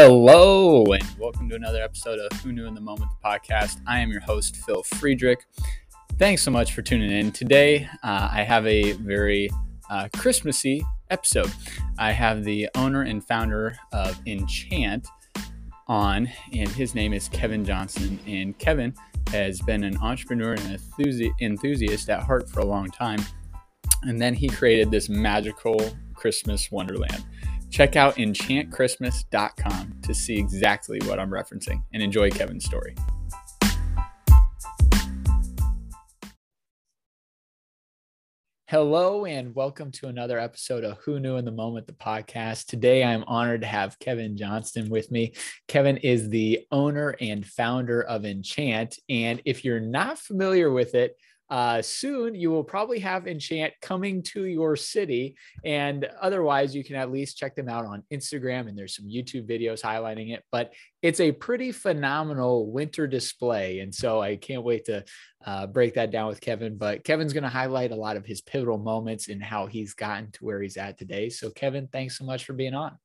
Hello, and welcome to another episode of Who Knew in the Moment, the podcast. I am your host, Phil Friedrich. Thanks so much for tuning in. Today, uh, I have a very uh, Christmassy episode. I have the owner and founder of Enchant on, and his name is Kevin Johnson. And Kevin has been an entrepreneur and enthusiast at heart for a long time. And then he created this magical Christmas wonderland. Check out enchantchristmas.com to see exactly what I'm referencing and enjoy Kevin's story. Hello, and welcome to another episode of Who Knew in the Moment, the podcast. Today, I'm honored to have Kevin Johnston with me. Kevin is the owner and founder of Enchant. And if you're not familiar with it, uh, soon you will probably have Enchant coming to your city. And otherwise, you can at least check them out on Instagram, and there's some YouTube videos highlighting it. But it's a pretty phenomenal winter display. And so I can't wait to uh, break that down with Kevin. But Kevin's going to highlight a lot of his pivotal moments and how he's gotten to where he's at today. So, Kevin, thanks so much for being on.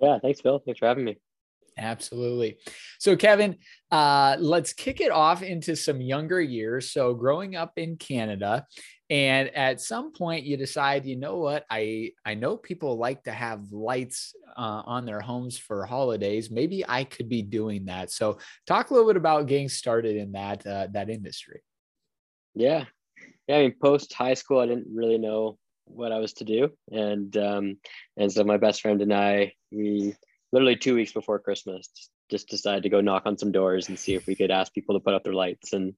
Yeah, thanks, Phil. Thanks for having me. Absolutely. So, Kevin, uh, let's kick it off into some younger years. So, growing up in Canada, and at some point you decide, you know what, I I know people like to have lights uh, on their homes for holidays. Maybe I could be doing that. So, talk a little bit about getting started in that uh, that industry. Yeah, yeah. I mean, post high school, I didn't really know what I was to do, and um, and so my best friend and I we literally two weeks before Christmas, just decided to go knock on some doors and see if we could ask people to put up their lights. And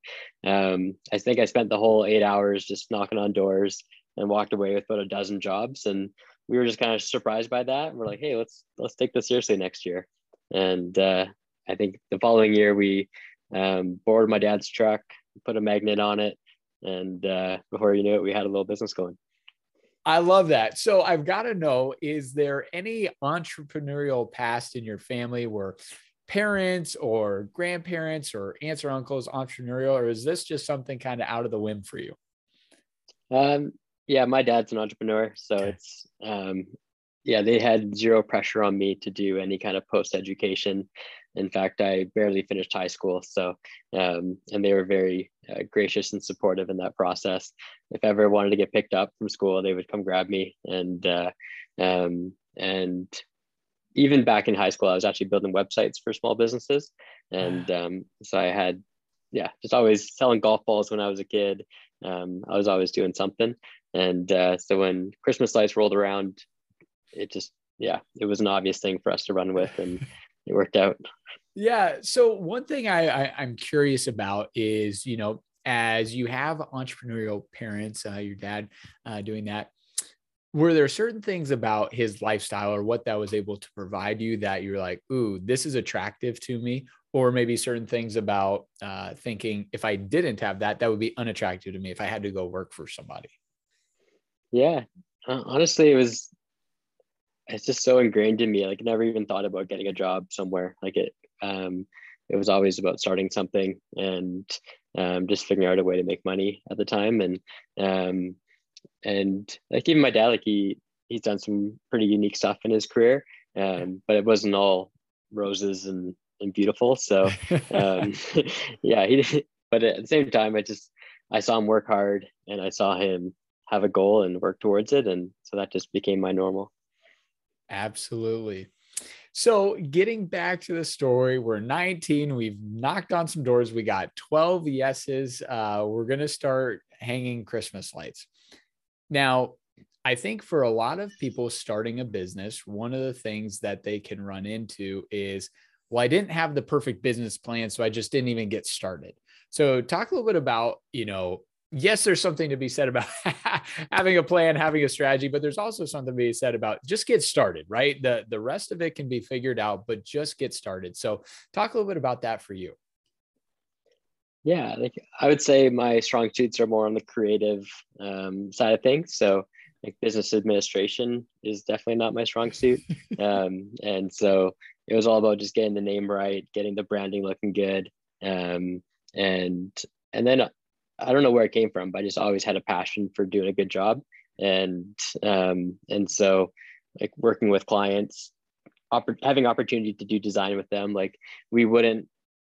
um, I think I spent the whole eight hours just knocking on doors and walked away with about a dozen jobs. And we were just kind of surprised by that. We're like, hey, let's let's take this seriously next year. And uh, I think the following year we um, boarded my dad's truck, put a magnet on it, and uh, before you knew it, we had a little business going. I love that. So I've got to know is there any entrepreneurial past in your family where parents or grandparents or aunts or uncles entrepreneurial, or is this just something kind of out of the whim for you? Um, yeah, my dad's an entrepreneur. So okay. it's, um, yeah, they had zero pressure on me to do any kind of post education. In fact, I barely finished high school. So, um, and they were very uh, gracious and supportive in that process. If ever wanted to get picked up from school, they would come grab me. And, uh, um, and even back in high school, I was actually building websites for small businesses. And um, so I had, yeah, just always selling golf balls when I was a kid. Um, I was always doing something. And uh, so when Christmas lights rolled around, it just, yeah, it was an obvious thing for us to run with. And it worked out. Yeah. So one thing I, I I'm curious about is you know as you have entrepreneurial parents, uh, your dad uh, doing that. Were there certain things about his lifestyle or what that was able to provide you that you're like, ooh, this is attractive to me? Or maybe certain things about uh, thinking if I didn't have that, that would be unattractive to me if I had to go work for somebody. Yeah, uh, honestly, it was it's just so ingrained in me. Like never even thought about getting a job somewhere. Like it, um, it was always about starting something and um, just figuring out a way to make money at the time. And um, and like even my dad, like he he's done some pretty unique stuff in his career, um, but it wasn't all roses and and beautiful. So um, yeah, he. Did, but at the same time, I just I saw him work hard and I saw him have a goal and work towards it, and so that just became my normal. Absolutely. So, getting back to the story, we're 19. We've knocked on some doors. We got 12 yeses. Uh, we're going to start hanging Christmas lights. Now, I think for a lot of people starting a business, one of the things that they can run into is, well, I didn't have the perfect business plan, so I just didn't even get started. So, talk a little bit about, you know, yes, there's something to be said about having a plan, having a strategy, but there's also something to be said about just get started, right? The the rest of it can be figured out, but just get started. So talk a little bit about that for you. Yeah, like I would say my strong suits are more on the creative um, side of things. So like business administration is definitely not my strong suit. um, and so it was all about just getting the name right, getting the branding looking good. Um, and and then I don't know where it came from, but I just always had a passion for doing a good job. And um, and so like working with clients, oppor- having opportunity to do design with them. Like we wouldn't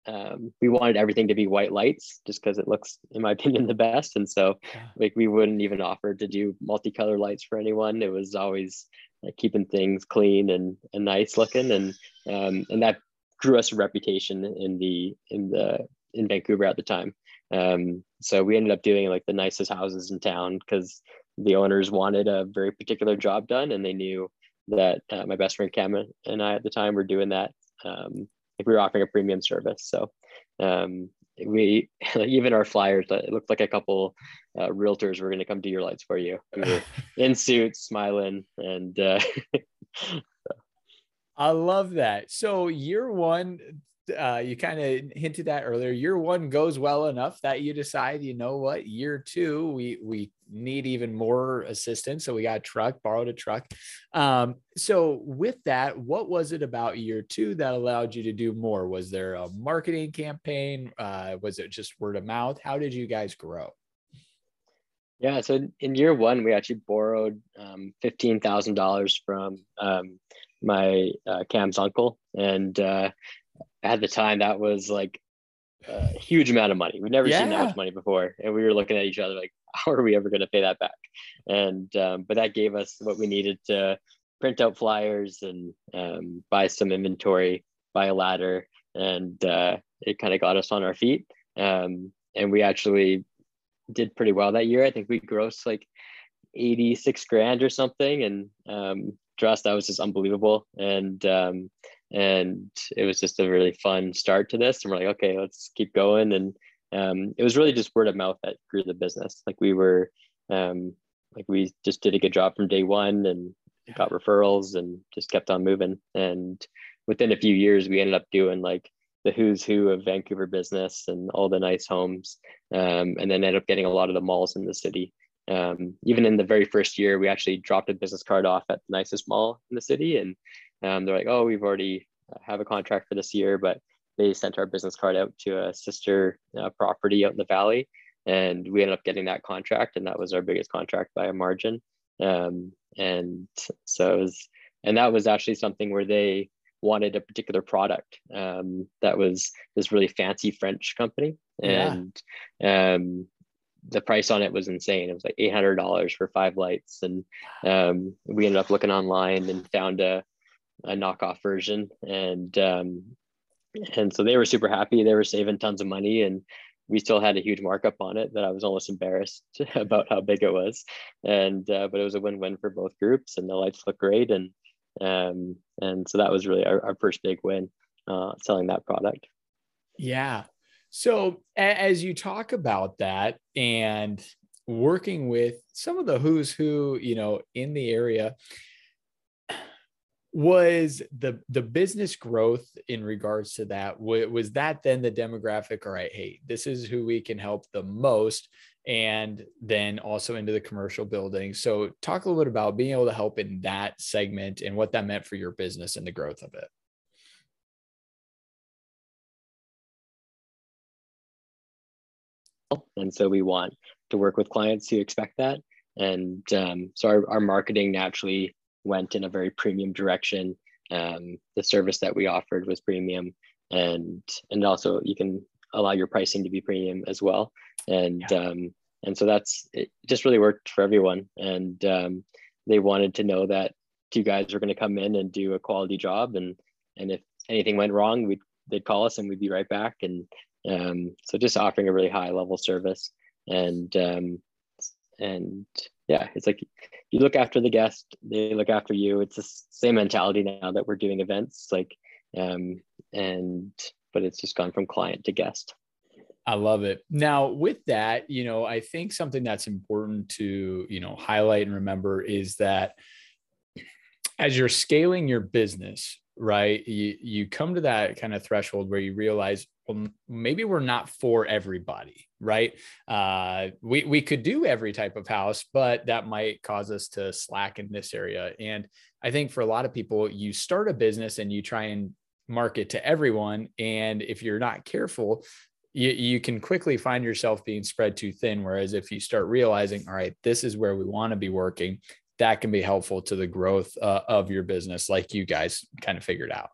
um, we wanted everything to be white lights just because it looks in my opinion the best and so like we wouldn't even offer to do multicolor lights for anyone it was always like keeping things clean and, and nice looking and um, and that grew us a reputation in the in the in vancouver at the time um, so we ended up doing like the nicest houses in town because the owners wanted a very particular job done and they knew that uh, my best friend Cam and I at the time were doing that um, like we were offering a premium service. So um, we even our flyers it looked like a couple uh, realtors were going to come do your lights for you. We were in suits, smiling, and uh, I love that. So year one, uh, you kind of hinted that earlier. Year one goes well enough that you decide, you know what, year two, we we need even more assistance. So we got a truck, borrowed a truck. Um, so with that, what was it about year two that allowed you to do more? Was there a marketing campaign? Uh, was it just word of mouth? How did you guys grow? Yeah, so in year one, we actually borrowed um, fifteen thousand dollars from um, my uh, Cam's uncle, and uh, at the time that was like a huge amount of money. We'd never yeah. seen that much money before, and we were looking at each other like, how are we ever going to pay that back? And um, but that gave us what we needed to print out flyers and um, buy some inventory, buy a ladder, and uh, it kind of got us on our feet. Um, and we actually did pretty well that year. I think we grossed like 86 grand or something, and um, to us that was just unbelievable. And um, and it was just a really fun start to this. And we're like okay let's keep going. And um, it was really just word of mouth that grew the business. Like we were um, like we just did a good job from day one and got referrals and just kept on moving. And within a few years we ended up doing like the who's who of vancouver business and all the nice homes um, and then ended up getting a lot of the malls in the city. Um, even in the very first year we actually dropped a business card off at the nicest mall in the city and um, they're like, oh, we've already uh, have a contract for this year, but they sent our business card out to a sister uh, property out in the valley, and we ended up getting that contract, and that was our biggest contract by a margin. Um, and so, it was, and that was actually something where they wanted a particular product um, that was this really fancy French company, and yeah. um, the price on it was insane. It was like eight hundred dollars for five lights, and um, we ended up looking online and found a a knockoff version, and um, and so they were super happy. They were saving tons of money, and we still had a huge markup on it that I was almost embarrassed about how big it was. And uh, but it was a win-win for both groups, and the lights look great, and um, and so that was really our, our first big win uh, selling that product. Yeah. So as you talk about that and working with some of the who's who, you know, in the area, was the the business growth in regards to that was that then the demographic all right hey this is who we can help the most and then also into the commercial building? So talk a little bit about being able to help in that segment and what that meant for your business and the growth of it. And so we want to work with clients who expect that. And um, so our, our marketing naturally went in a very premium direction. Um, the service that we offered was premium, and and also you can allow your pricing to be premium as well. And yeah. um, and so that's it. Just really worked for everyone, and um, they wanted to know that two guys were going to come in and do a quality job, and and if anything went wrong, we they'd call us and we'd be right back. And um, so just offering a really high level service, and um, and yeah, it's like you look after the guest, they look after you. It's the same mentality now that we're doing events, like, um, and but it's just gone from client to guest. I love it. Now, with that, you know, I think something that's important to, you know, highlight and remember is that as you're scaling your business, right, you, you come to that kind of threshold where you realize, well, maybe we're not for everybody, right? Uh, we we could do every type of house, but that might cause us to slack in this area. And I think for a lot of people, you start a business and you try and market to everyone, and if you're not careful, you, you can quickly find yourself being spread too thin. Whereas if you start realizing, all right, this is where we want to be working, that can be helpful to the growth uh, of your business, like you guys kind of figured out.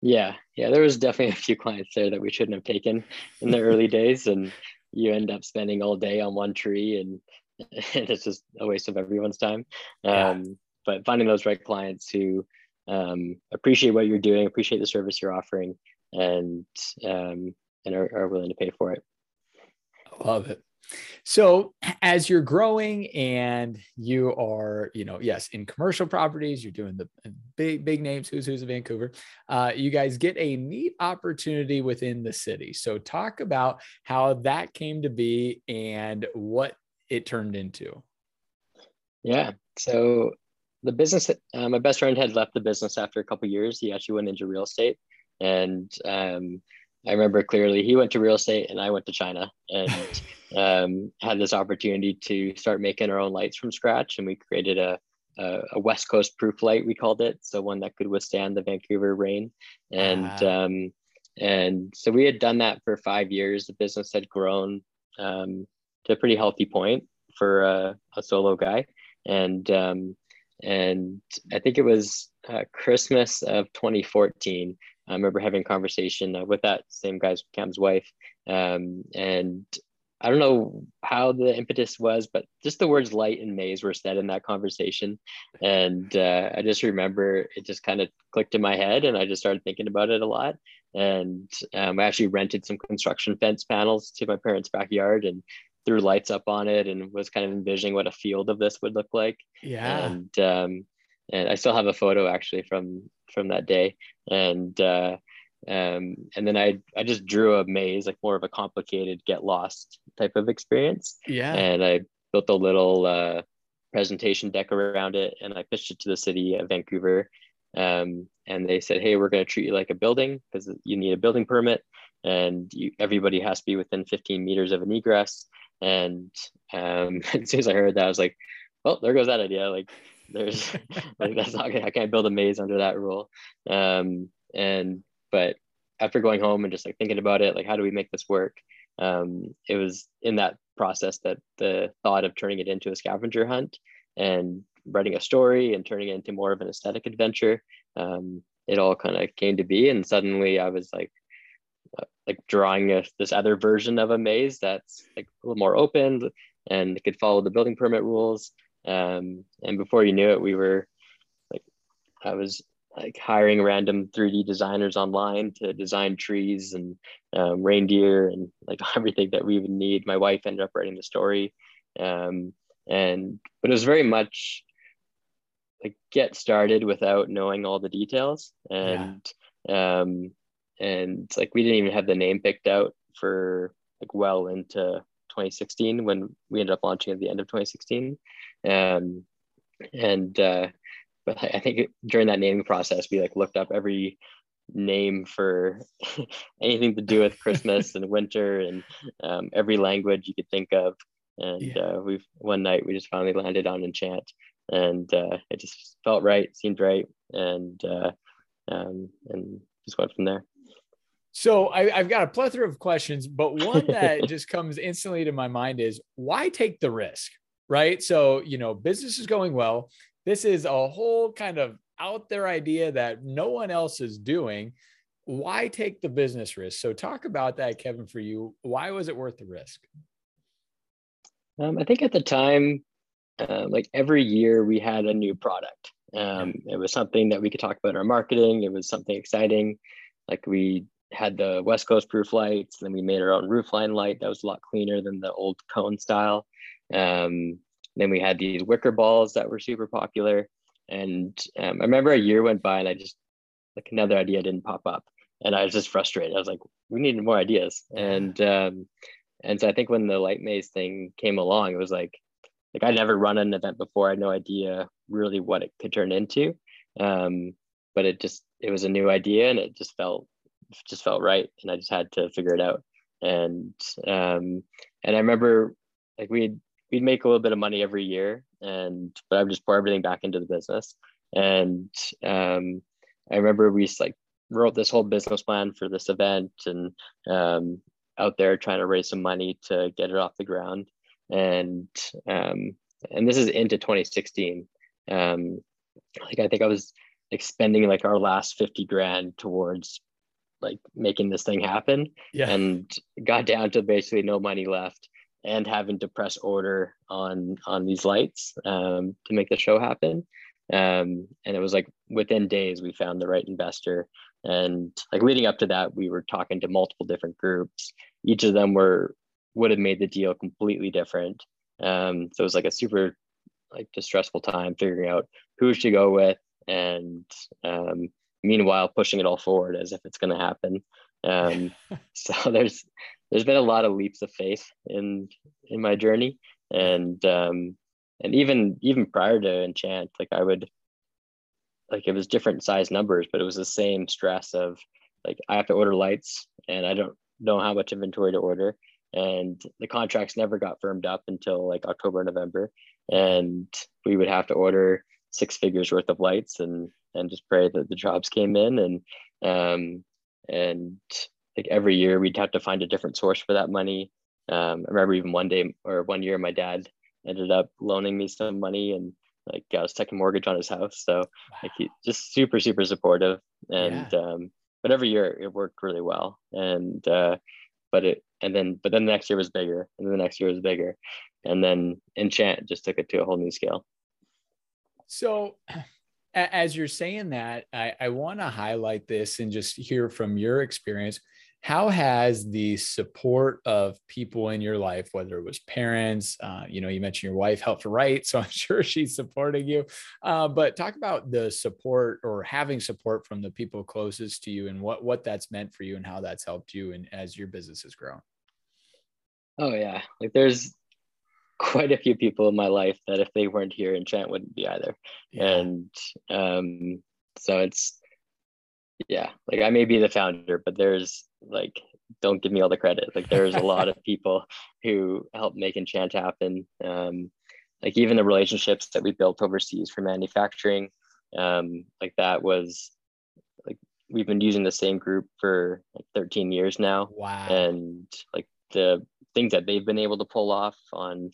Yeah, yeah, there was definitely a few clients there that we shouldn't have taken in the early days, and you end up spending all day on one tree, and, and it's just a waste of everyone's time. Yeah. Um, but finding those right clients who um, appreciate what you're doing, appreciate the service you're offering, and um, and are, are willing to pay for it. I love it. So as you're growing and you are, you know, yes, in commercial properties, you're doing the big, big names, who's who's of Vancouver. Uh, you guys get a neat opportunity within the city. So talk about how that came to be and what it turned into. Yeah. So the business, uh, my best friend had left the business after a couple years. He actually went into real estate, and um, I remember clearly he went to real estate and I went to China and um, had this opportunity to start making our own lights from scratch. And we created a, a, a, West Coast proof light, we called it. So one that could withstand the Vancouver rain. And, wow. um, and so we had done that for five years. The business had grown um, to a pretty healthy point for a, a solo guy. And, um, and I think it was uh, Christmas of 2014 I remember having a conversation uh, with that same guy's Cam's wife, um, and I don't know how the impetus was, but just the words light and maze were said in that conversation. And uh, I just remember it just kind of clicked in my head and I just started thinking about it a lot. And um, I actually rented some construction fence panels to my parents' backyard and threw lights up on it and was kind of envisioning what a field of this would look like. Yeah. And, um, and I still have a photo actually from from that day, and uh, um, and then I I just drew a maze, like more of a complicated get lost type of experience. Yeah, and I built a little uh, presentation deck around it, and I pitched it to the city of Vancouver. Um, and they said, "Hey, we're going to treat you like a building because you need a building permit, and you, everybody has to be within 15 meters of an egress." And um, as soon as I heard that, I was like, "Well, there goes that idea." Like, there's like that's not I can't build a maze under that rule. Um, and but after going home and just like thinking about it, like how do we make this work? Um, it was in that process that the thought of turning it into a scavenger hunt and writing a story and turning it into more of an aesthetic adventure. Um, it all kind of came to be, and suddenly I was like, uh, like drawing a, this other version of a maze that's like a little more open and it could follow the building permit rules um, and before you knew it, we were like, I was like hiring random 3D designers online to design trees and um, reindeer and like everything that we would need. My wife ended up writing the story. Um, and, but it was very much like get started without knowing all the details. And, yeah. um, and like we didn't even have the name picked out for like well into 2016 when we ended up launching at the end of 2016. Um, and uh, but I think during that naming process, we like looked up every name for anything to do with Christmas and winter and um, every language you could think of. And yeah. uh, we've one night we just finally landed on Enchant, and uh, it just felt right, seemed right, and uh, um, and just went from there. So I, have got a plethora of questions, but one that just comes instantly to my mind is why take the risk, right? So, you know, business is going well. This is a whole kind of out there idea that no one else is doing. Why take the business risk? So, talk about that, Kevin, for you. Why was it worth the risk? Um, I think at the time, uh, like every year, we had a new product. Um, it was something that we could talk about our marketing. It was something exciting. Like we had the West Coast proof lights. Then we made our own roofline light that was a lot cleaner than the old cone style. Um, then we had these wicker balls that were super popular. And um, I remember a year went by and I just like another idea didn't pop up, and I was just frustrated. I was like, we needed more ideas. And um, and so I think when the light maze thing came along, it was like like I'd never run an event before. I had no idea really what it could turn into. Um, but it just it was a new idea and it just felt just felt right and I just had to figure it out. And um and I remember like we'd we'd make a little bit of money every year and but I would just pour everything back into the business. And um I remember we like wrote this whole business plan for this event and um out there trying to raise some money to get it off the ground. And um and this is into 2016. Um, like I think I was like spending like our last 50 grand towards like making this thing happen yeah. and got down to basically no money left and having to press order on on these lights um, to make the show happen. Um, and it was like within days we found the right investor. And like leading up to that we were talking to multiple different groups. Each of them were would have made the deal completely different. Um, so it was like a super like distressful time figuring out who to go with and um, meanwhile pushing it all forward as if it's going to happen. Um, so there's there's been a lot of leaps of faith in in my journey. And um, and even even prior to enchant like i would like it was different size numbers but it was the same stress of like i have to order lights and i don't know how much inventory to order. And the contracts never got firmed up until like october november. And we would have to order six figures worth of lights and and just pray that the jobs came in and um and like every year we'd have to find a different source for that money. Um i remember even one day or one year my dad ended up loaning me some money and like I was taking mortgage on his house. So wow. like he just super super supportive. And yeah. um but every year it worked really well. And uh but it and then but then the next year was bigger and then the next year was bigger. And then enchant just took it to a whole new scale. So as you're saying that i, I want to highlight this and just hear from your experience. How has the support of people in your life whether it was parents uh, you know you mentioned your wife helped write so i'm sure she's supporting you uh, but talk about the support or having support from the people closest to you and what what that's meant for you and how that's helped you and as your business has grown. Oh yeah. Like there's quite a few people in my life that if they weren't here enchant wouldn't be either. Yeah. and um so it's yeah like i may be the founder but there's like don't give me all the credit. Like there's a lot of people who helped make enchant happen. Um like even the relationships that we built overseas for manufacturing um like that was like we've been using the same group for like 13 years now. Wow. And like the things that they've been able to pull off on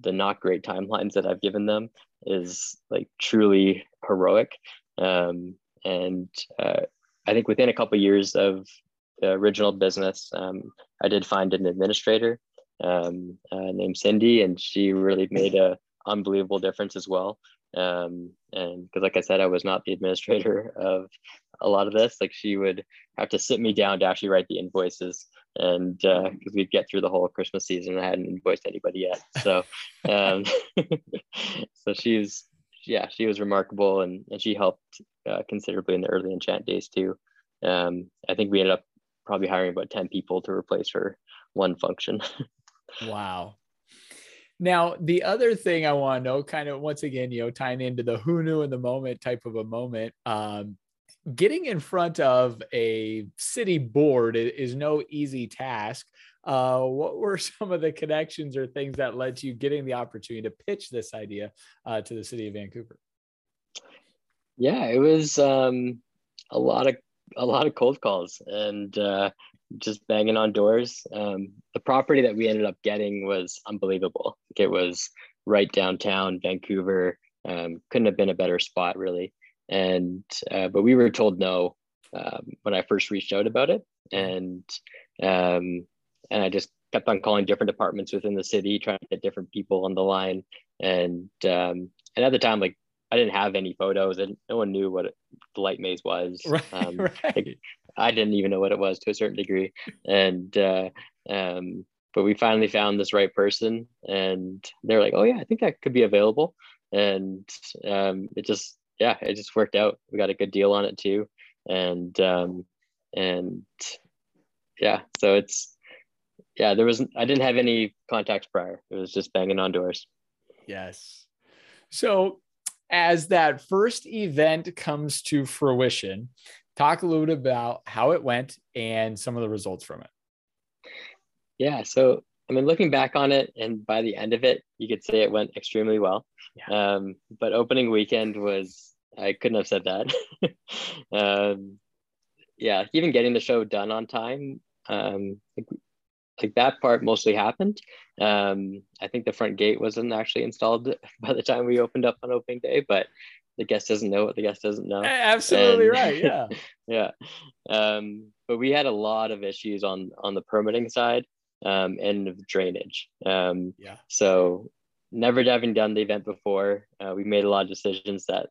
the not great timelines that I've given them is like truly heroic um and uh, I think within a couple of years of the original business, um, I did find an administrator um, uh, named Cindy, and she really made a unbelievable difference as well. Um, and because, like I said, I was not the administrator of a lot of this. Like she would have to sit me down to actually write the invoices, and because uh, we'd get through the whole Christmas season, I hadn't invoiced anybody yet. So, um, so she's yeah, she was remarkable, and and she helped uh, considerably in the early enchant days too. Um, I think we ended up probably hiring about 10 people to replace her one function. wow. Now, the other thing I want to know, kind of once again, you know, tying into the who knew in the moment type of a moment, um, getting in front of a city board is no easy task. Uh, what were some of the connections or things that led to you getting the opportunity to pitch this idea uh, to the city of Vancouver? Yeah, it was um, a lot of a lot of cold calls and uh, just banging on doors. Um, the property that we ended up getting was unbelievable. It was right downtown Vancouver. Um, couldn't have been a better spot, really. And uh, but we were told no um, when I first reached out about it, and um, and I just kept on calling different departments within the city, trying to get different people on the line. And um, and at the time, like I didn't have any photos, and no one knew what the light maze was. Right, um, right. Like, I didn't even know what it was to a certain degree, and uh, um, but we finally found this right person, and they're like, "Oh yeah, I think that could be available," and um, it just yeah, it just worked out. We got a good deal on it too, and um, and yeah, so it's yeah, there was I didn't have any contacts prior. It was just banging on doors. Yes. So as that first event comes to fruition, talk a little bit about how it went and some of the results from it. Yeah. So, I mean, looking back on it, and by the end of it, you could say it went extremely well. Yeah. Um, but opening weekend was, I couldn't have said that. um, yeah, even getting the show done on time. Um, like that part mostly happened. Um, I think the front gate wasn't actually installed by the time we opened up on opening day, but the guest doesn't know what the guest doesn't know. Absolutely and, right. Yeah. yeah. Um, but we had a lot of issues on on the permitting side um, and drainage. Um, yeah. So never having done the event before, uh, we made a lot of decisions that,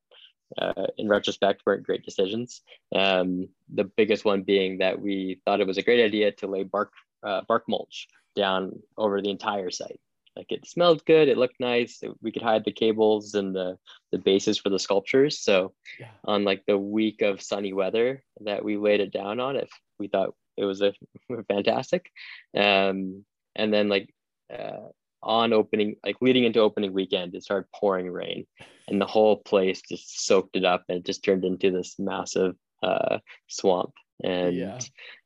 uh, in retrospect, weren't great decisions. Um, the biggest one being that we thought it was a great idea to lay bark uh, bark mulch down over the entire site. Like it smelled good, it looked nice. we could hide the cables and the the bases for the sculptures. So yeah. on like the week of sunny weather that we laid it down on, if we thought it was a fantastic. Um, and then like uh, on opening, like leading into opening weekend, it started pouring rain, and the whole place just soaked it up, and it just turned into this massive uh, swamp. And yeah.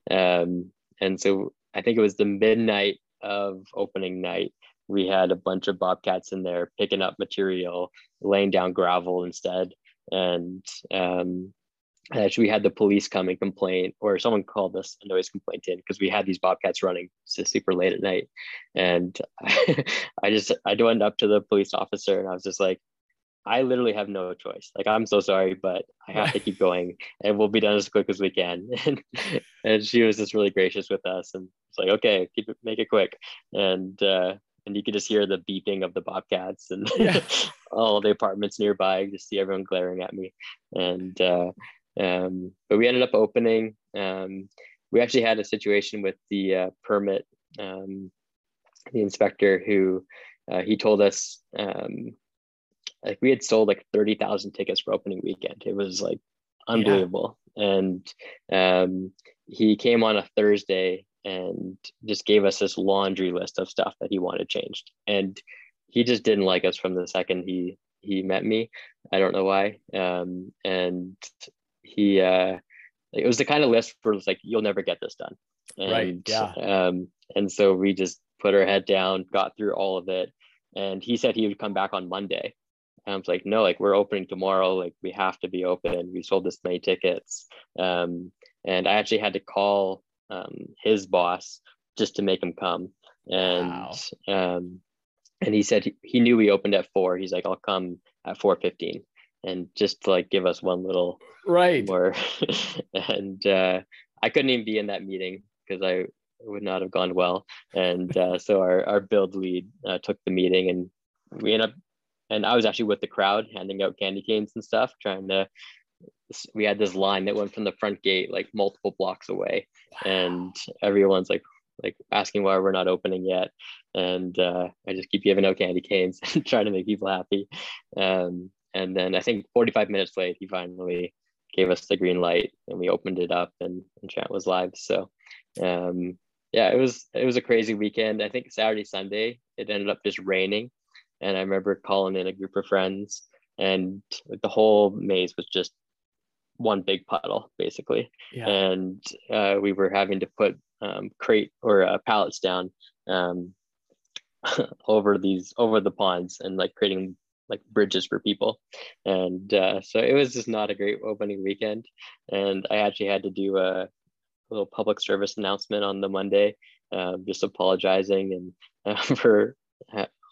um, and so I think it was the midnight of opening night. We had a bunch of bobcats in there picking up material, laying down gravel instead, and um, actually we had the police come and complain, or someone called us a noise complaint in because we had these bobcats running super late at night, and I, I just I went up to the police officer and I was just like, I literally have no choice. Like, I'm so sorry, but I have to keep going and we'll be done as quick as we can. and, and she was just really gracious with us and it's like, okay, keep it, make it quick. And, uh, and you could just hear the beeping of the bobcats and yeah. all the apartments nearby, just see everyone glaring at me. And, uh, um, but we ended up opening, um, we actually had a situation with the uh, permit, um, the inspector who, uh, he told us, um, like we had sold like 30,000 tickets for opening weekend. It was like unbelievable. Yeah. And um, he came on a Thursday and just gave us this laundry list of stuff that he wanted changed. And he just didn't like us from the second he he met me. I don't know why. Um, and he uh, it was the kind of list where for like you'll never get this done. And, right. Yeah. Um, and so we just put our head down, got through all of it. And he said he would come back on Monday. And I was like, no, like we're opening tomorrow. Like we have to be open. We sold this many tickets. Um, and I actually had to call um, his boss just to make him come. And wow. um, and he said he, he knew we opened at four. He's like, I'll come at four fifteen, and just to like give us one little right more. and uh, I couldn't even be in that meeting because I would not have gone well. And uh, so our our build lead uh, took the meeting, and we ended up and I was actually with the crowd handing out candy canes and stuff, trying to. We had this line that went from the front gate like multiple blocks away, wow. and everyone's like like asking why we're not opening yet, and uh, I just keep giving out candy canes and trying to make people happy. Um, and then I think 45 minutes late, he finally gave us the green light, and we opened it up, and, Enchant was live. So, um, yeah, it was it was a crazy weekend. I think Saturday, Sunday, it ended up just raining and I remember calling in a group of friends, and the whole maze was just one big puddle basically. Yeah. And uh, we were having to put um, crate or uh, pallets down um, over these over the ponds and like creating like bridges for people. And uh, so it was just not a great opening weekend. And I actually had to do a, a little public service announcement on the Monday, uh, just apologizing and uh, for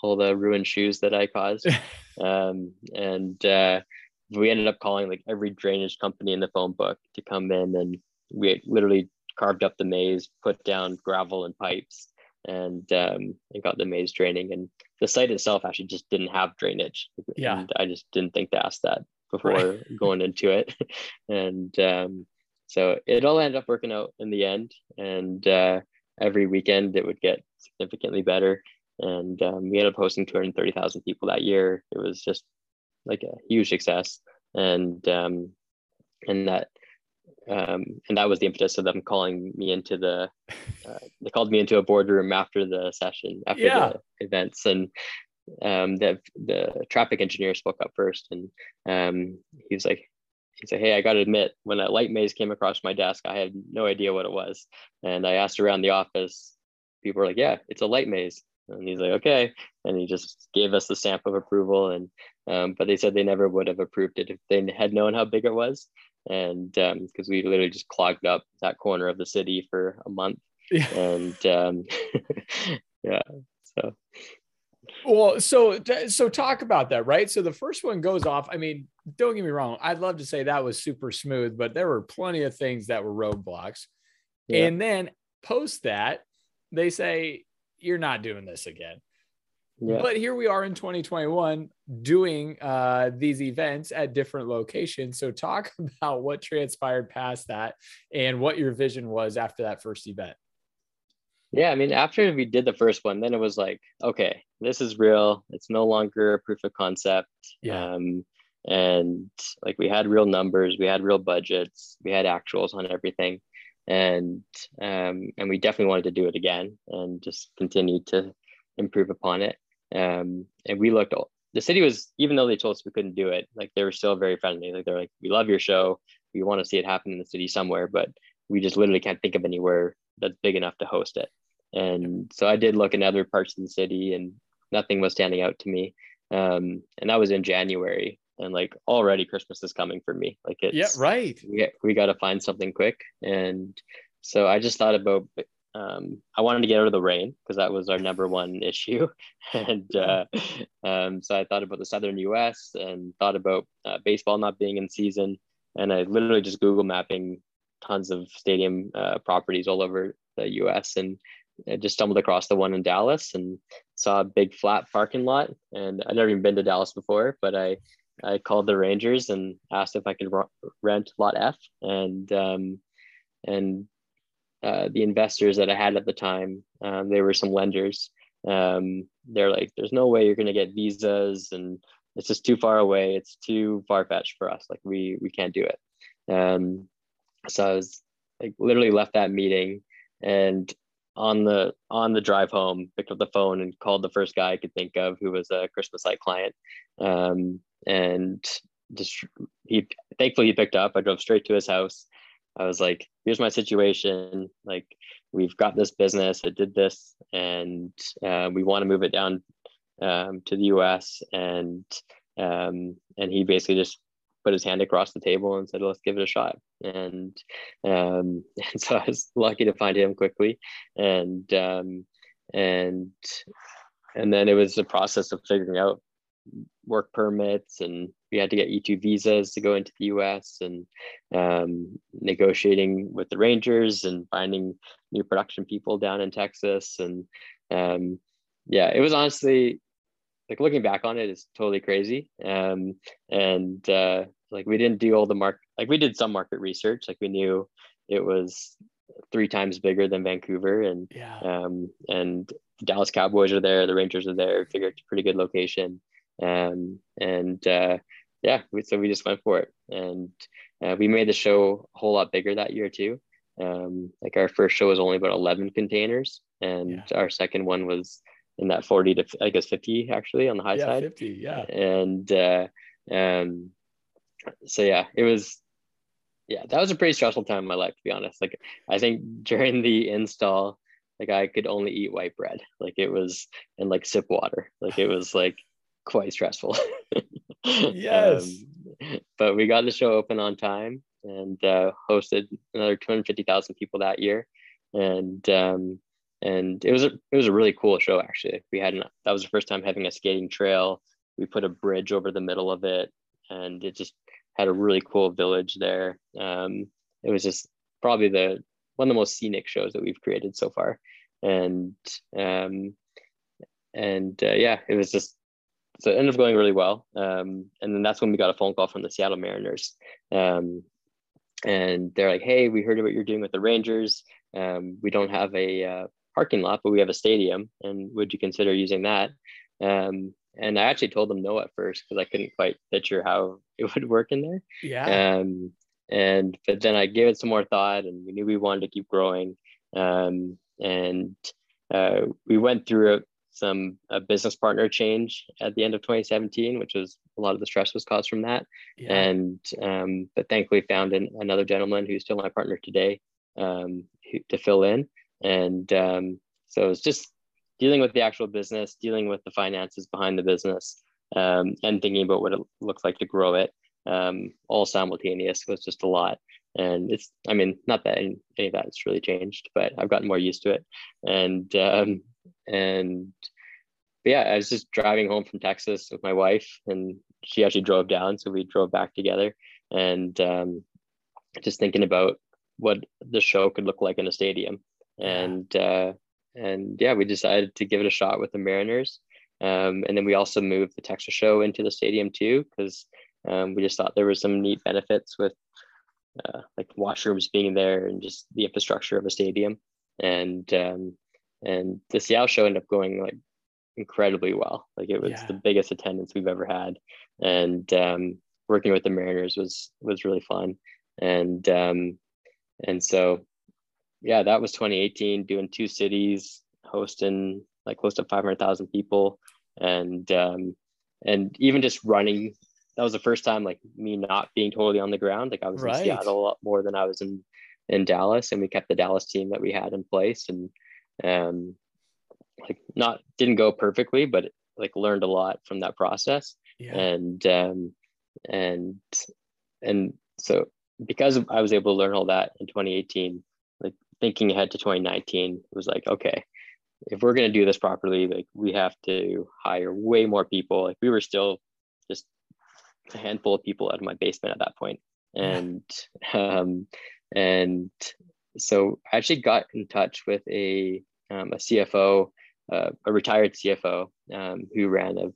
all the ruined shoes that I caused. um, and uh, we ended up calling like every drainage company in the phone book to come in, and we literally carved up the maze, put down gravel and pipes, and um, and got the maze draining. And the site itself actually just didn't have drainage. Yeah, and I just didn't think to ask that before right. going into it, and um, so it all ended up working out in the end. And uh, every weekend it would get significantly better and um, we ended up hosting 230,000 people that year. It was just like a huge success, and um, and that um, and that was the impetus of them calling me into the. Uh, they called me into a boardroom after the session, after yeah. the events, and um, the the traffic engineer spoke up first, and um, he was like, he said, "Hey, I got to admit, when a light maze came across my desk, I had no idea what it was, and I asked around the office. People were like, "Yeah, it's a light maze." And he's like, okay. And he just gave us the stamp of approval. And, um, but they said they never would have approved it if they had known how big it was. And because um, we literally just clogged up that corner of the city for a month. yeah. and um, yeah, so. Well, so so talk about that, right? So the first one goes off. I mean, don't get me wrong. I'd love to say that was super smooth, but there were plenty of things that were roadblocks. Yeah. And then post that, they say you're not doing this again. Yeah. But here we are in 2021 doing uh, these events at different locations. So, talk about what transpired past that and what your vision was after that first event. Yeah, I mean, after we did the first one, then it was like, okay, this is real. It's no longer a proof of concept. Yeah. Um, and like we had real numbers, we had real budgets, we had actuals on everything, and um, and we definitely wanted to do it again and just continue to improve upon it. Um, and we looked, the city was, even though they told us we couldn't do it, like they were still very friendly. Like they're like, we love your show. We want to see it happen in the city somewhere, but we just literally can't think of anywhere that's big enough to host it. And so I did look in other parts of the city and nothing was standing out to me. Um, and that was in January. And like already Christmas is coming for me. Like it's yeah, right. We, we got to find something quick. And so I just thought about um, I wanted to get out of the rain because that was our number one issue. and uh, um, so I thought about the southern US and thought about uh, baseball not being in season. And I literally just Google mapping tons of stadium uh, properties all over the US and I just stumbled across the one in Dallas and saw a big flat parking lot. And I'd never even been to Dallas before, but I I called the Rangers and asked if I could rent lot F. And um, and uh, the investors that I had at the time, um, they were some lenders. Um, they're like, there's no way you're going to get visas and it's just too far away. It's too far fetched for us. Like we, we can't do it. Um, so I was like literally left that meeting and on the, on the drive home, picked up the phone and called the first guy I could think of who was a Christmas light client. Um, and just he, thankfully he picked up, I drove straight to his house I was like, here's my situation. Like, we've got this business. It did this, and uh, we want to move it down um, to the U.S. And um, and he basically just put his hand across the table and said, "Let's give it a shot." And um, and so I was lucky to find him quickly, and um, and and then it was a process of figuring out work permits and we had to get E2 visas to go into the US and um, negotiating with the Rangers and finding new production people down in Texas. And um, yeah, it was honestly like looking back on it is totally crazy. Um, and uh, like we didn't do all the market, like we did some market research, like we knew it was three times bigger than Vancouver and yeah. um, and the Dallas Cowboys are there, the Rangers are there, figured it's a pretty good location. Um, and uh, yeah, we, so we just went for it, and uh, we made the show a whole lot bigger that year too. Um, like our first show was only about 11 containers, and yeah. our second one was in that 40 to I guess 50 actually on the high yeah, side. 50, yeah. And uh, um, so yeah, it was yeah, that was a pretty stressful time in my life to be honest. Like I think during the install, like I could only eat white bread. Like it was and like sip water. Like it was like quite stressful. yes. Um, but we got the show open on time and uh, hosted another 250,000 people that year. And um, and it was a it was a really cool show actually. We had an, that was the first time having a skating trail. We put a bridge over the middle of it, and it just had a really cool village there. Um, it was just probably the one of the most scenic shows that we've created so far, and um, and uh, yeah, it was just so it ended up going really well. Um, and then that's when we got a phone call from the Seattle Mariners. Um, and they're like, hey, we heard what you're doing with the Rangers. Um, we don't have a uh, parking lot, but we have a stadium. And would you consider using that? Um, and I actually told them no at first because I couldn't quite picture how it would work in there. Yeah. Um, and but then I gave it some more thought, and we knew we wanted to keep growing. Um, and uh, we went through some a business partner change at the end of 2017, which was a lot of the stress was caused from that. Yeah. And um, but thankfully found an, another gentleman who's still my partner today um, who, to fill in. And um, so it's just dealing with the actual business, dealing with the finances behind the business, um, and thinking about what it looks like to grow it. Um, all simultaneous was just a lot. and it's I mean not that any, any of that's really changed, but I've gotten more used to it, and um, and yeah, I was just driving home from Texas with my wife, and she actually drove down, so we drove back together, and um, just thinking about what the show could look like in a stadium, and uh, and yeah, we decided to give it a shot with the Mariners, um, and then we also moved the Texas show into the stadium too, because um, we just thought there were some neat benefits with uh, like washrooms being there and just the infrastructure of a stadium, and um, and the Seattle show ended up going like incredibly well. Like it was yeah. the biggest attendance we've ever had, and um, working with the Mariners was was really fun. And um, and so, yeah, that was 2018. Doing two cities, hosting like close to 500,000 people, and um, and even just running. That was the first time like me not being totally on the ground. Like I was right. in Seattle a lot more than I was in in Dallas, and we kept the Dallas team that we had in place, and um, like not didn't go perfectly, but like learned a lot from that process. Yeah. And um, and and so because I was able to learn all that in 2018, like thinking ahead to 2019 was like, okay, if we're gonna do this properly, like we have to hire way more people. Like we were still just a handful of people out of my basement at that point. And um and so I actually got in touch with a um, a CFO uh, a retired CFO um, who ran a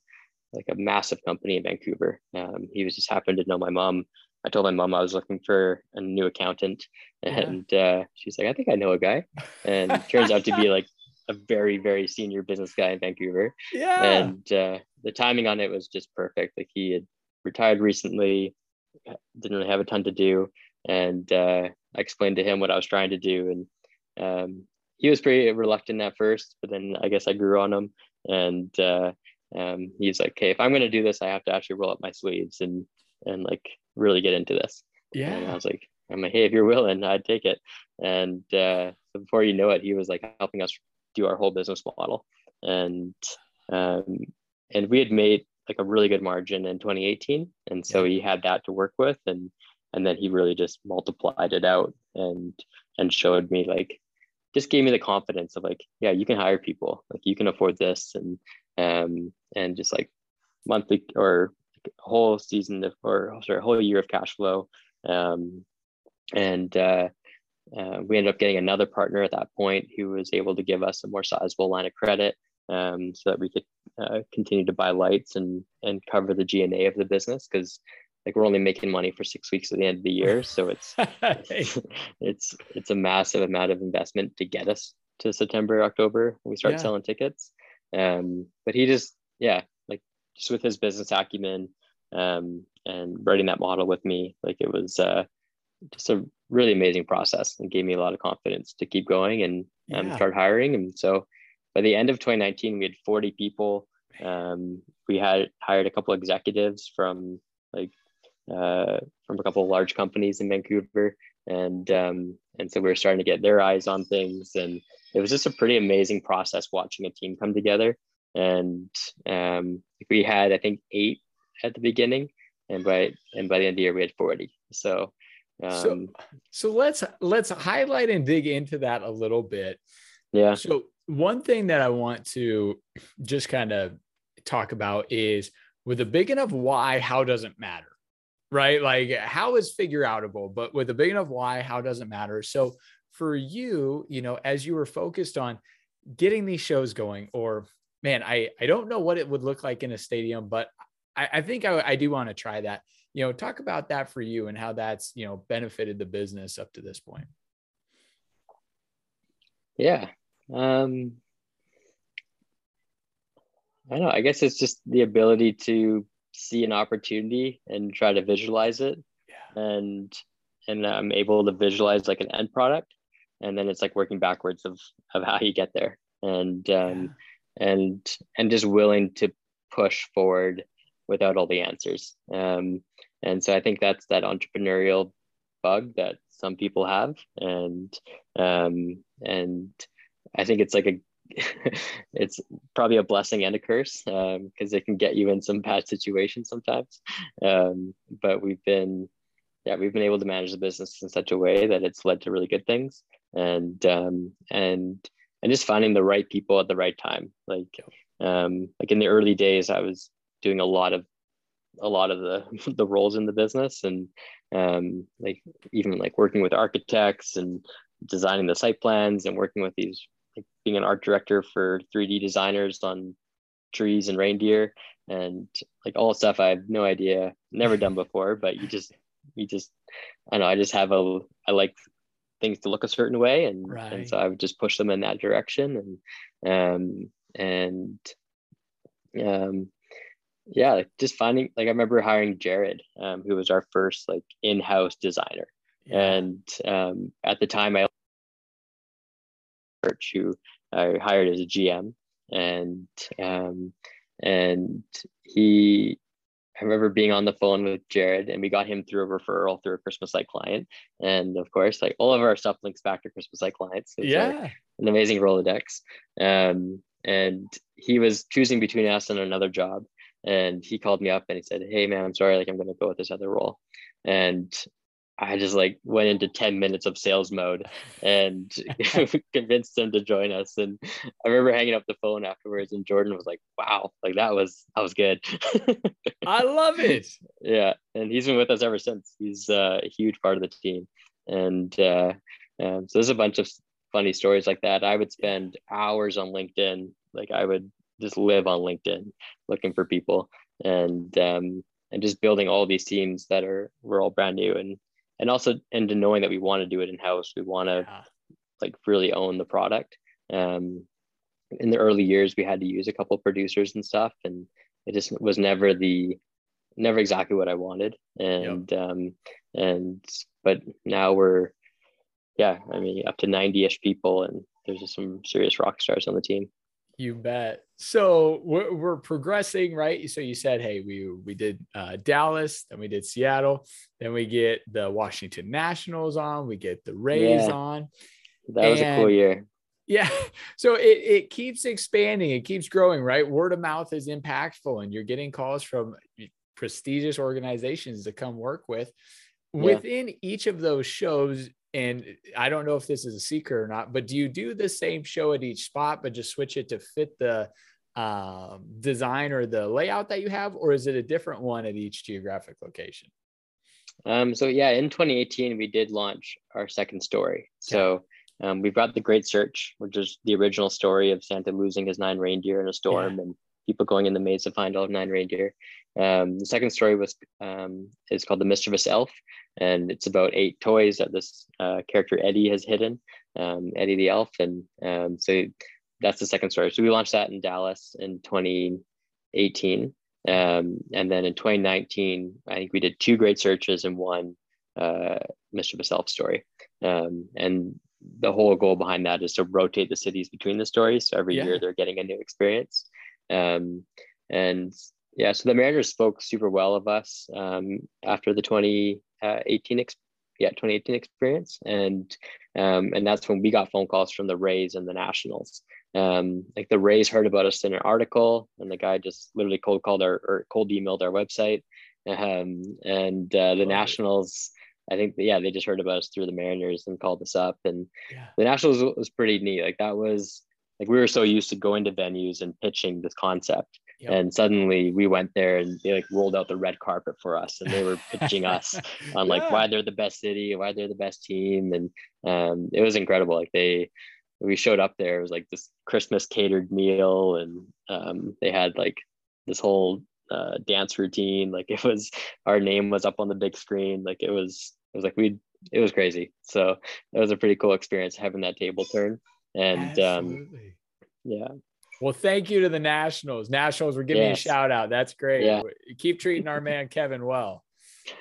like a massive company in Vancouver. Um, he was just happened to know my mom. I told my mom I was looking for a new accountant, and yeah. uh, she's like, "I think I know a guy," and turns out to be like a very very senior business guy in Vancouver. Yeah, and uh, the timing on it was just perfect. Like he had retired recently, didn't really have a ton to do, and uh, I explained to him what I was trying to do, and um, he was pretty reluctant at first, but then I guess I grew on him, and uh, um, he's like, "Okay, if I'm going to do this, I have to actually roll up my sleeves and and like really get into this." Yeah. And I was like, "I'm like, hey, if you're willing, I'd take it." And uh, before you know it, he was like helping us do our whole business model, and um, and we had made like a really good margin in 2018, and so yeah. he had that to work with, and and then he really just multiplied it out and and showed me like just gave me the confidence of like, yeah, you can hire people, like you can afford this, and um, and just like monthly or whole season of, or sorry, whole year of cash flow, um, and uh, uh, we ended up getting another partner at that point who was able to give us a more sizable line of credit, um, so that we could uh, continue to buy lights and and cover the G and A of the business. Because like we're only making money for six weeks at the end of the year so it's it's it's a massive amount of investment to get us to september october we start yeah. selling tickets. Um but he just yeah like just with his business acumen um and writing that model with me like it was uh just a really amazing process and gave me a lot of confidence to keep going and um, yeah. start hiring. And so by the end of 2019 we had 40 people. Um, we had hired a couple executives from like uh, from a couple of large companies in Vancouver, and um, and so we were starting to get their eyes on things, and it was just a pretty amazing process watching a team come together. And um, we had I think eight at the beginning, and by and by the end of the year we had forty. So um, so, so let's let's highlight and dig into that a little bit. Yeah. So one thing that I want to just kind of talk about is with a big enough why, how does it matter? Right? Like how is figure outable, but with a big enough why, how doesn't matter. So for you, you know, as you were focused on getting these shows going, or man, I I don't know what it would look like in a stadium, but I, I think I, I do want to try that. You know, talk about that for you and how that's you know benefited the business up to this point. Yeah. Um I don't know. I guess it's just the ability to see an opportunity and try to visualize it. Yeah. and and i'm able to visualize like an end product. And then it's like working backwards of of how you get there. And um yeah. and and just willing to push forward without all the answers. Um and so i think that's that entrepreneurial bug that some people have. And um and i think it's like a it's probably a blessing and a curse because um, it can get you in some bad situations sometimes. Um, but we've been yeah, we've been able to manage the business in such a way that it's led to really good things, and um, and and just finding the right people at the right time. Like um, like in the early days, I was doing a lot of a lot of the the roles in the business and um, like even like working with architects and designing the site plans and working with these being an art director for 3d designers on trees and reindeer and like all stuff i have no idea never done before but you just you just i know i just have a i like things to look a certain way and, right. and so i would just push them in that direction and um and um yeah like just finding like i remember hiring jared um, who was our first like in-house designer yeah. and um, at the time i who i hired as a gm and um, and he I remember being on the phone with Jared and we got him through a referral through a Christmas light client. And of course, like all of our stuff links back to Christmas light clients. Yeah. Like an amazing Rolodex. Um, and he was choosing between us and another job and he called me up and he said hey man i'm sorry like i'm going to go with this other role and i just like went into 10 minutes of sales mode and convinced him to join us and i remember hanging up the phone afterwards and jordan was like wow like that was that was good. I love it. Yeah and he's been with us ever since. He's uh, a huge part of the team and uh, um, so there's a bunch of funny stories like that. I would spend hours on linkedin like i would just live on LinkedIn looking for people and um, and just building all these teams that are we're all brand new and and also into knowing that we want to do it in house. We want to yeah. like really own the product. Um, in the early years, we had to use a couple producers and stuff, and it just was never the never exactly what I wanted. And yep. um, and but now we're yeah, I mean up to 90-ish people and there's just some serious rock stars on the team. You bet. So we're, we're, progressing, right? So you said, hey, we we did uh, Dallas, then we did Seattle, then we get the Washington Nationals on, we get the Rays yeah. on. That was a cool year. Yeah. So it, it keeps expanding, it keeps growing, right? Word of mouth is impactful, and you're getting calls from prestigious organizations to come work with. Yeah. Within each of those shows, and I don't know if this is a secret or not, but do you do the same show at each spot, but just switch it to fit the um, design or the layout that you have, or is it a different one at each geographic location? Um, so yeah, in 2018, we did launch our second story. So um, we've got the Great Search, which is the original story of Santa losing his nine reindeer in a storm yeah. and people going in the maze to find all nine reindeer. Um, the second story was um, is called The Mischievous Elf, and it's about eight toys that this uh, character Eddie has hidden, um, Eddie the Elf, and um, so that's the second story. So we launched that in Dallas in 2018, um, and then in 2019, I think we did two great searches and one uh, Mischievous Elf story, um, and the whole goal behind that is to rotate the cities between the stories. So every yeah. year they're getting a new experience. Um, and yeah, so the Mariners spoke super well of us um, after the 2018 ex- yeah 2018 experience, and um, and that's when we got phone calls from the Rays and the Nationals. Um, like the Rays heard about us in an article, and the guy just literally cold called our or cold emailed our website, um, and uh, the Nationals. I think yeah, they just heard about us through the Mariners and called us up, and yeah. the Nationals was pretty neat. Like that was like we were so used to going to venues and pitching this concept Yep. And suddenly we went there and they like rolled out the red carpet for us and they were pitching us on like yeah. why they're the best city, why they're the best team. And um, it was incredible. Like they, we showed up there, it was like this Christmas catered meal and um, they had like this whole uh, dance routine. Like it was, our name was up on the big screen. Like it was, it was like we, it was crazy. So it was a pretty cool experience having that table turn. And um, yeah, well, thank you to the Nationals. Nationals, we're giving yes. you a shout out. That's great. Yeah. Keep treating our man Kevin well.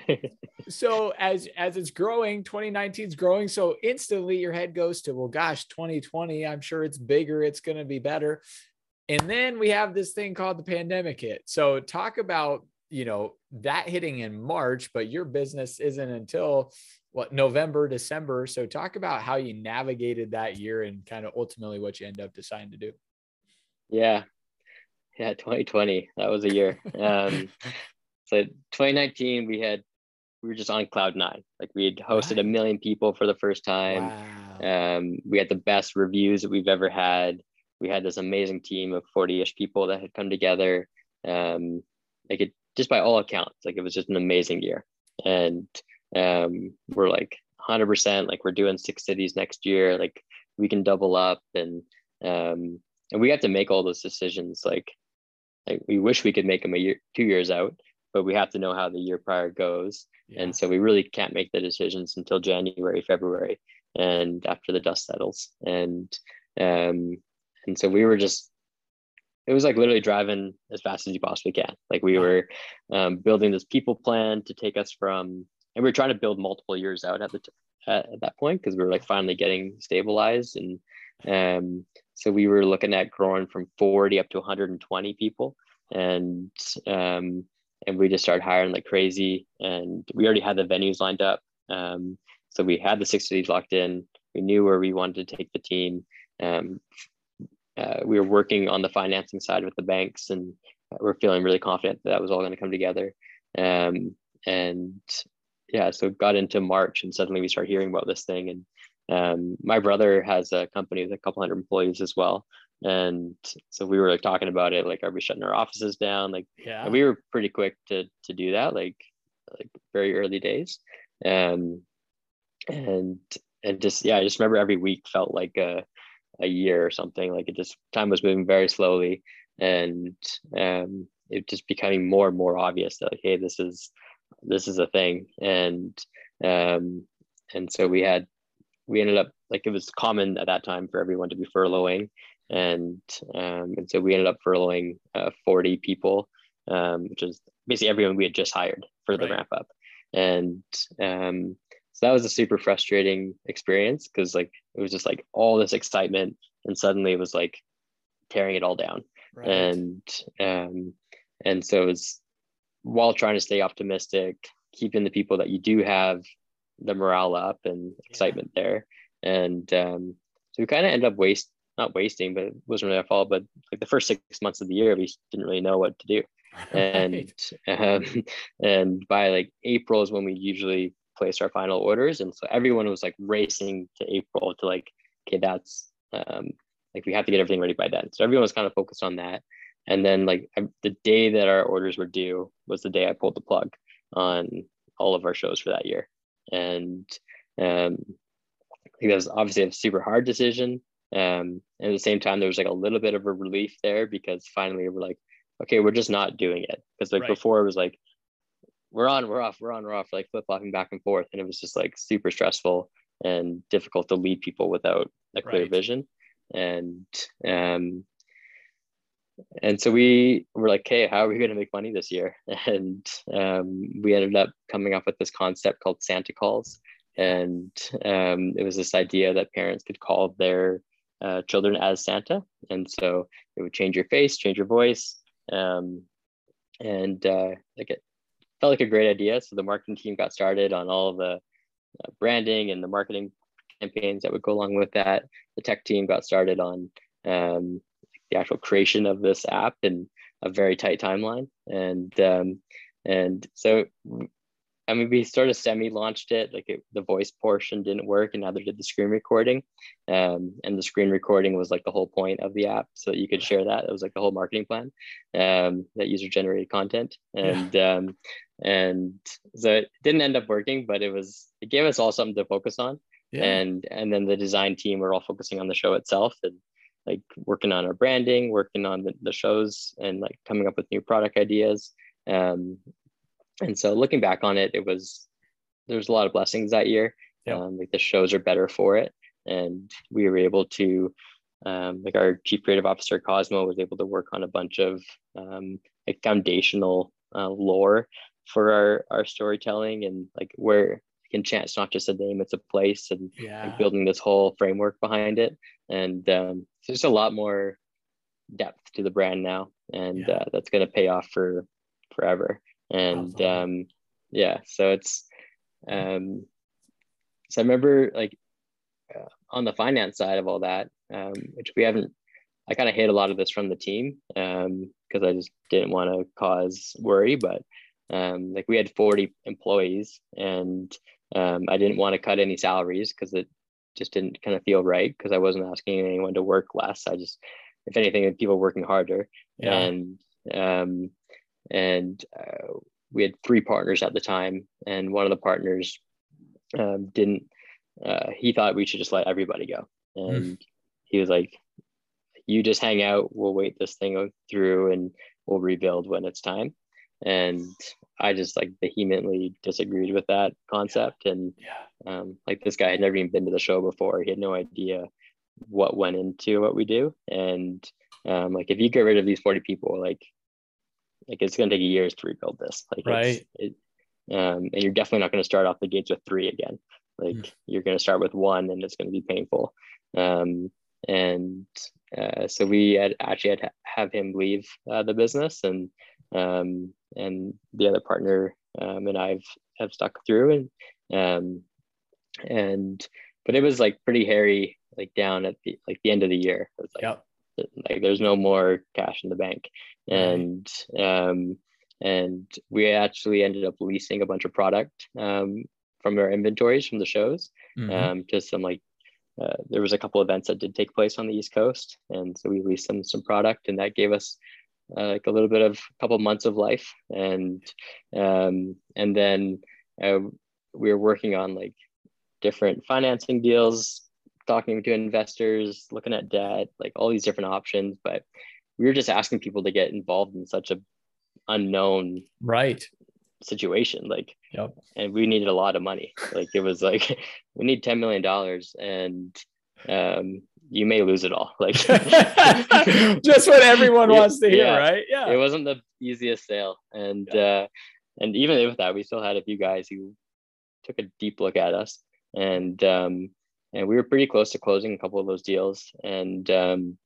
so as as it's growing, 2019 is growing. So instantly your head goes to, well, gosh, 2020, I'm sure it's bigger, it's gonna be better. And then we have this thing called the pandemic hit. So talk about you know that hitting in March, but your business isn't until what November, December. So talk about how you navigated that year and kind of ultimately what you end up deciding to do. Yeah. Yeah, 2020. That was a year. Um, so 2019, we had we were just on cloud nine. Like we had hosted a million people for the first time. Wow. Um, we had the best reviews that we've ever had. We had this amazing team of 40-ish people that had come together. Um, like it just by all accounts, like it was just an amazing year. And um, we're like 100% like we're doing six cities next year. Like we can double up and um, and we have to make all those decisions. Like, like we wish we could make them a year, two years out, but we have to know how the year prior goes. Yeah. And so we really can't make the decisions until January, February, and after the dust settles. And um, and so we were just it was like literally driving as fast as you possibly can. Like we were um, building this people plan to take us from, and we were trying to build multiple years out at the t- at, at that point because we were like finally getting stabilized, and um, so we were looking at growing from 40 up to 120 people, and um, and we just started hiring like crazy. And we already had the venues lined up. Um, so we had the six cities locked in. We knew where we wanted to take the team. Um, uh, we were working on the financing side with the banks and we're feeling really confident that, that was all going to come together. Um, and yeah so got into march and suddenly we start hearing about this thing. And um, my brother has a company with a couple hundred employees as well. And so we were like talking about it like are we shutting our offices down? Like yeah. we were pretty quick to to do that like like very early days. Um and and just yeah i just remember every week felt like a a year or something. Like it just time was moving very slowly. And um it just becoming more and more obvious that like hey this is this is a thing and um and so we had we ended up like it was common at that time for everyone to be furloughing and um, and so we ended up furloughing uh, 40 people, um, which is basically everyone we had just hired for the right. ramp up, and um, so that was a super frustrating experience because like it was just like all this excitement, and suddenly it was like tearing it all down, right. and um, and so it was while trying to stay optimistic, keeping the people that you do have the morale up and excitement yeah. there, and um, so we kind of end up waste not wasting, but it wasn't really our fault. But like the first six months of the year, we didn't really know what to do. And um, and by like April is when we usually place our final orders, and so everyone was like racing to April to like, okay, that's um, like we have to get everything ready by then. So everyone was kind of focused on that. And then like the day that our orders were due was the day I pulled the plug on all of our shows for that year. And um, I think that was obviously a super hard decision. Um, and at the same time, there was like a little bit of a relief there because finally we're like, okay, we're just not doing it. Because like right. before it was like, we're on, we're off, we're on, we're off, like flip flopping back and forth. And it was just like super stressful and difficult to lead people without a clear right. vision. And um and so we were like, "Hey, how are we going to make money this year? And um, we ended up coming up with this concept called Santa Calls. And um, it was this idea that parents could call their uh, children as Santa. And so it would change your face, change your voice. Um, and uh, like it felt like a great idea. So the marketing team got started on all the uh, branding and the marketing campaigns that would go along with that. The tech team got started on um, the actual creation of this app in a very tight timeline. And um, and so I mean, we sort of semi-launched it. Like it, the voice portion didn't work, and neither did the screen recording. Um, and the screen recording was like the whole point of the app, so that you could share that. It was like the whole marketing plan, um, that user-generated content, and yeah. um, and so it didn't end up working, but it was it gave us all something to focus on. Yeah. And and then the design team were all focusing on the show itself and like working on our branding, working on the, the shows, and like coming up with new product ideas. Um, and so looking back on it, it was there's a lot of blessings that year. Yep. Um, like the shows are better for it, and we were able to um, like our chief creative officer Cosmo was able to work on a bunch of um, like foundational uh, lore for our our storytelling and like where enchant's not just a name it's a place and yeah. like, building this whole framework behind it and um, there's a lot more depth to the brand now and yeah. uh, that's going to pay off for forever and um, yeah so it's um, so i remember like uh, on the finance side of all that um, which we haven't i kind of hid a lot of this from the team because um, i just didn't want to cause worry but um, like we had 40 employees and um, I didn't want to cut any salaries because it just didn't kind of feel right because I wasn't asking anyone to work less. I just, if anything, people working harder. Yeah. And um, and uh, we had three partners at the time, and one of the partners um, didn't. Uh, he thought we should just let everybody go, hmm. and mm. he was like, "You just hang out. We'll wait this thing through, and we'll rebuild when it's time." And I just like vehemently disagreed with that concept, and yeah. um, like this guy had never even been to the show before. He had no idea what went into what we do, and um, like if you get rid of these 40 people, like like it's going to take years to rebuild this. Like right. It, um, and you're definitely not going to start off the gates with three again. Like mm. you're going to start with one, and it's going to be painful. Um, and uh, so we had actually had to have him leave uh, the business, and um, and the other partner um, and I've have stuck through, and um, and but it was like pretty hairy, like down at the like the end of the year. It was like, yep like there's no more cash in the bank and um and we actually ended up leasing a bunch of product um from our inventories from the shows mm-hmm. um to some like uh, there was a couple events that did take place on the east coast and so we leased them some product and that gave us uh, like a little bit of a couple months of life and um and then uh, we were working on like different financing deals talking to investors, looking at debt, like all these different options. But we were just asking people to get involved in such a unknown right situation. Like, yep. and we needed a lot of money. Like it was like we need ten million dollars, and um, you may lose it all. Like just what everyone wants to hear, yeah. right? Yeah. It wasn't the easiest sale, and yeah. uh, and even with that, we still had a few guys who took a deep look at us, and um, and we were pretty close to closing a couple of those deals and um,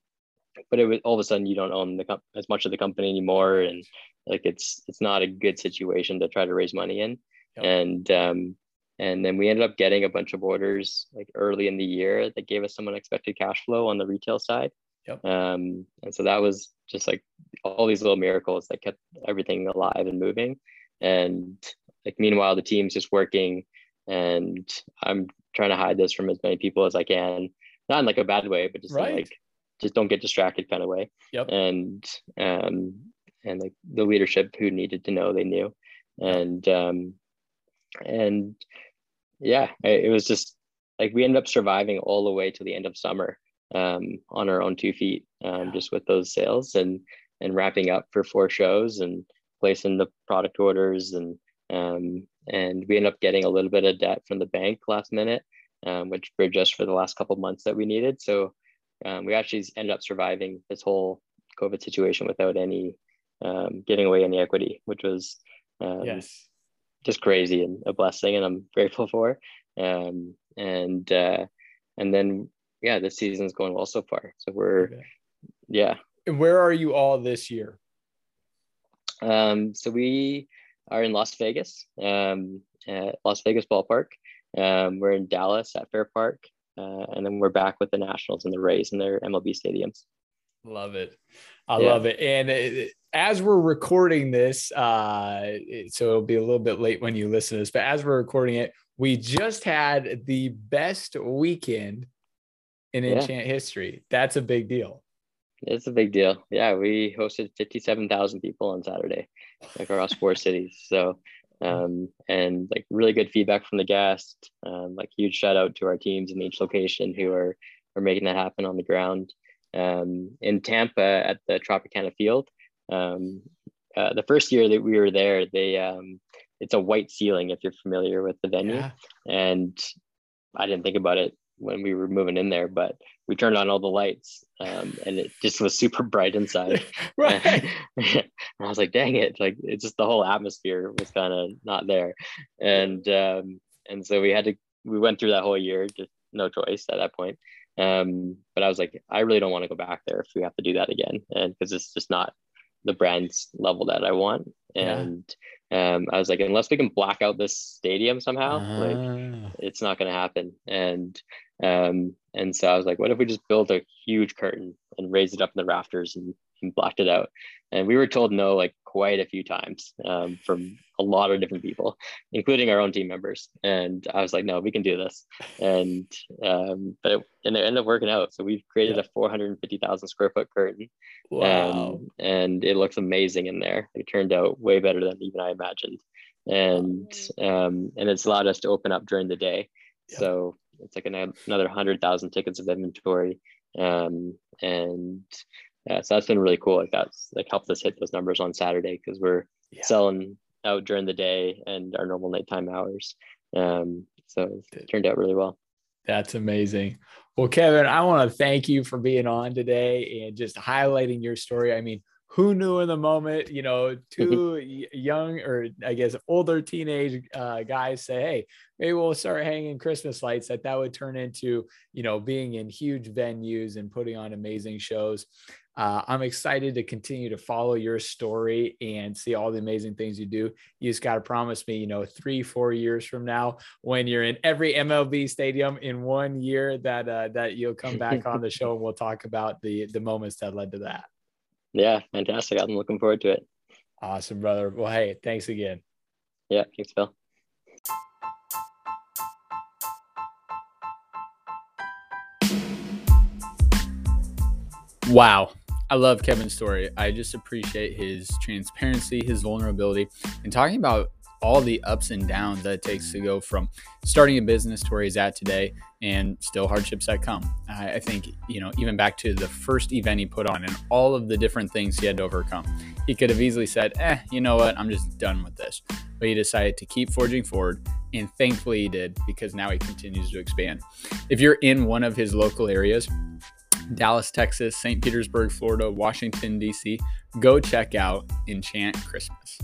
but it was all of a sudden you don't own the comp- as much of the company anymore and like it's it's not a good situation to try to raise money in yep. and um, and then we ended up getting a bunch of orders like early in the year that gave us some unexpected cash flow on the retail side yep. um, and so that was just like all these little miracles that kept everything alive and moving and like meanwhile the team's just working and i'm trying to hide this from as many people as I can, not in like a bad way, but just right. like just don't get distracted kind of way. Yep. And um and like the leadership who needed to know they knew, and um and yeah, it, was just like we ended up surviving all the way to the end of summer um on our own two feet um just with those sales and and wrapping up for four shows and placing the product orders and um and we ended up getting a little bit of debt from the bank last minute, um, which bridged us for the last couple months that we needed. So um, we actually ended up surviving this whole COVID situation without any um, giving away any equity, which was yes. Just crazy and a blessing, and I'm grateful for. Um, and uh, and then yeah, this season's going well so far. So we're okay. yeah. And where are you all this year? Um, so we are in Las Vegas, um, at Las Vegas Ballpark. Um, we're in Dallas at Fair Park, uh, and then we're back with the Nationals and the Rays in their MLB stadiums. Love it. I yeah. love it. And it, as we're recording this, uh, so it'll be a little bit late when you listen to this, but as we're recording it, we just had the best weekend in yeah. enchant history. That's a big deal. It's a big deal. Yeah, we hosted 57,000 people on Saturday across four cities. So, um, and like really good feedback from the guests. Um, like huge shout out to our teams in each location who are are making that happen on the ground. Um, in Tampa at the Tropicana Field, um, uh, the first year that we were there, they um, it's a white ceiling if you're familiar with the venue, yeah. and I didn't think about it when we were moving in there, but we turned on all the lights um, and it just was super bright inside. right. and I was like, dang it. Like it's just the whole atmosphere was kind of not there. And um, and so we had to we went through that whole year, just no choice at that point. Um, but I was like, I really don't want to go back there if we have to do that again. And because it's just not the brand's level that I want. And yeah. um, I was like, unless we can black out this stadium somehow, like ah. it's not going to happen. And um, and so I was like, what if we just build a huge curtain and raise it up in the rafters and and blocked it out. And we were told no like quite a few times um, from a lot of different people, including our own team members. And I was like, no, we can do this. And um, but it, and it ended up working out. So we've created yeah. a 450,000 square foot curtain. Wow. Um, and it looks amazing in there. It turned out way better than even I imagined. And um, and it's allowed us to open up during the day. Yep. So it's like another hundred thousand tickets of inventory. Um, and yeah, so that's been really cool. Like that's like helped us hit those numbers on Saturday because we're yeah. selling out during the day and our normal nighttime hours. Um, so it turned out really well. That's amazing. Well, Kevin, I want to thank you for being on today and just highlighting your story. I mean, who knew in the moment, you know, two young or I guess older teenage uh, guys say, hey, maybe we'll start hanging Christmas lights, that that would turn into, you know, being in huge venues and putting on amazing shows. Uh, I'm excited to continue to follow your story and see all the amazing things you do. You just got to promise me, you know, three, four years from now, when you're in every MLB stadium in one year, that uh, that you'll come back on the show and we'll talk about the the moments that led to that. Yeah, fantastic. I'm looking forward to it. Awesome, brother. Well, hey, thanks again. Yeah, thanks, Phil. Wow. I love Kevin's story. I just appreciate his transparency, his vulnerability, and talking about all the ups and downs that it takes to go from starting a business to where he's at today and still hardships that come. I, think, you know, even back to the first event he put on and all of the different things he had to overcome, he could have easily said, eh, you know what, I'm just done with this. But he decided to keep forging forward. And thankfully he did because now he continues to expand. If you're in one of his local areas, Dallas, Texas, St. Petersburg, Florida, Washington, D.C., go check out Enchant Christmas.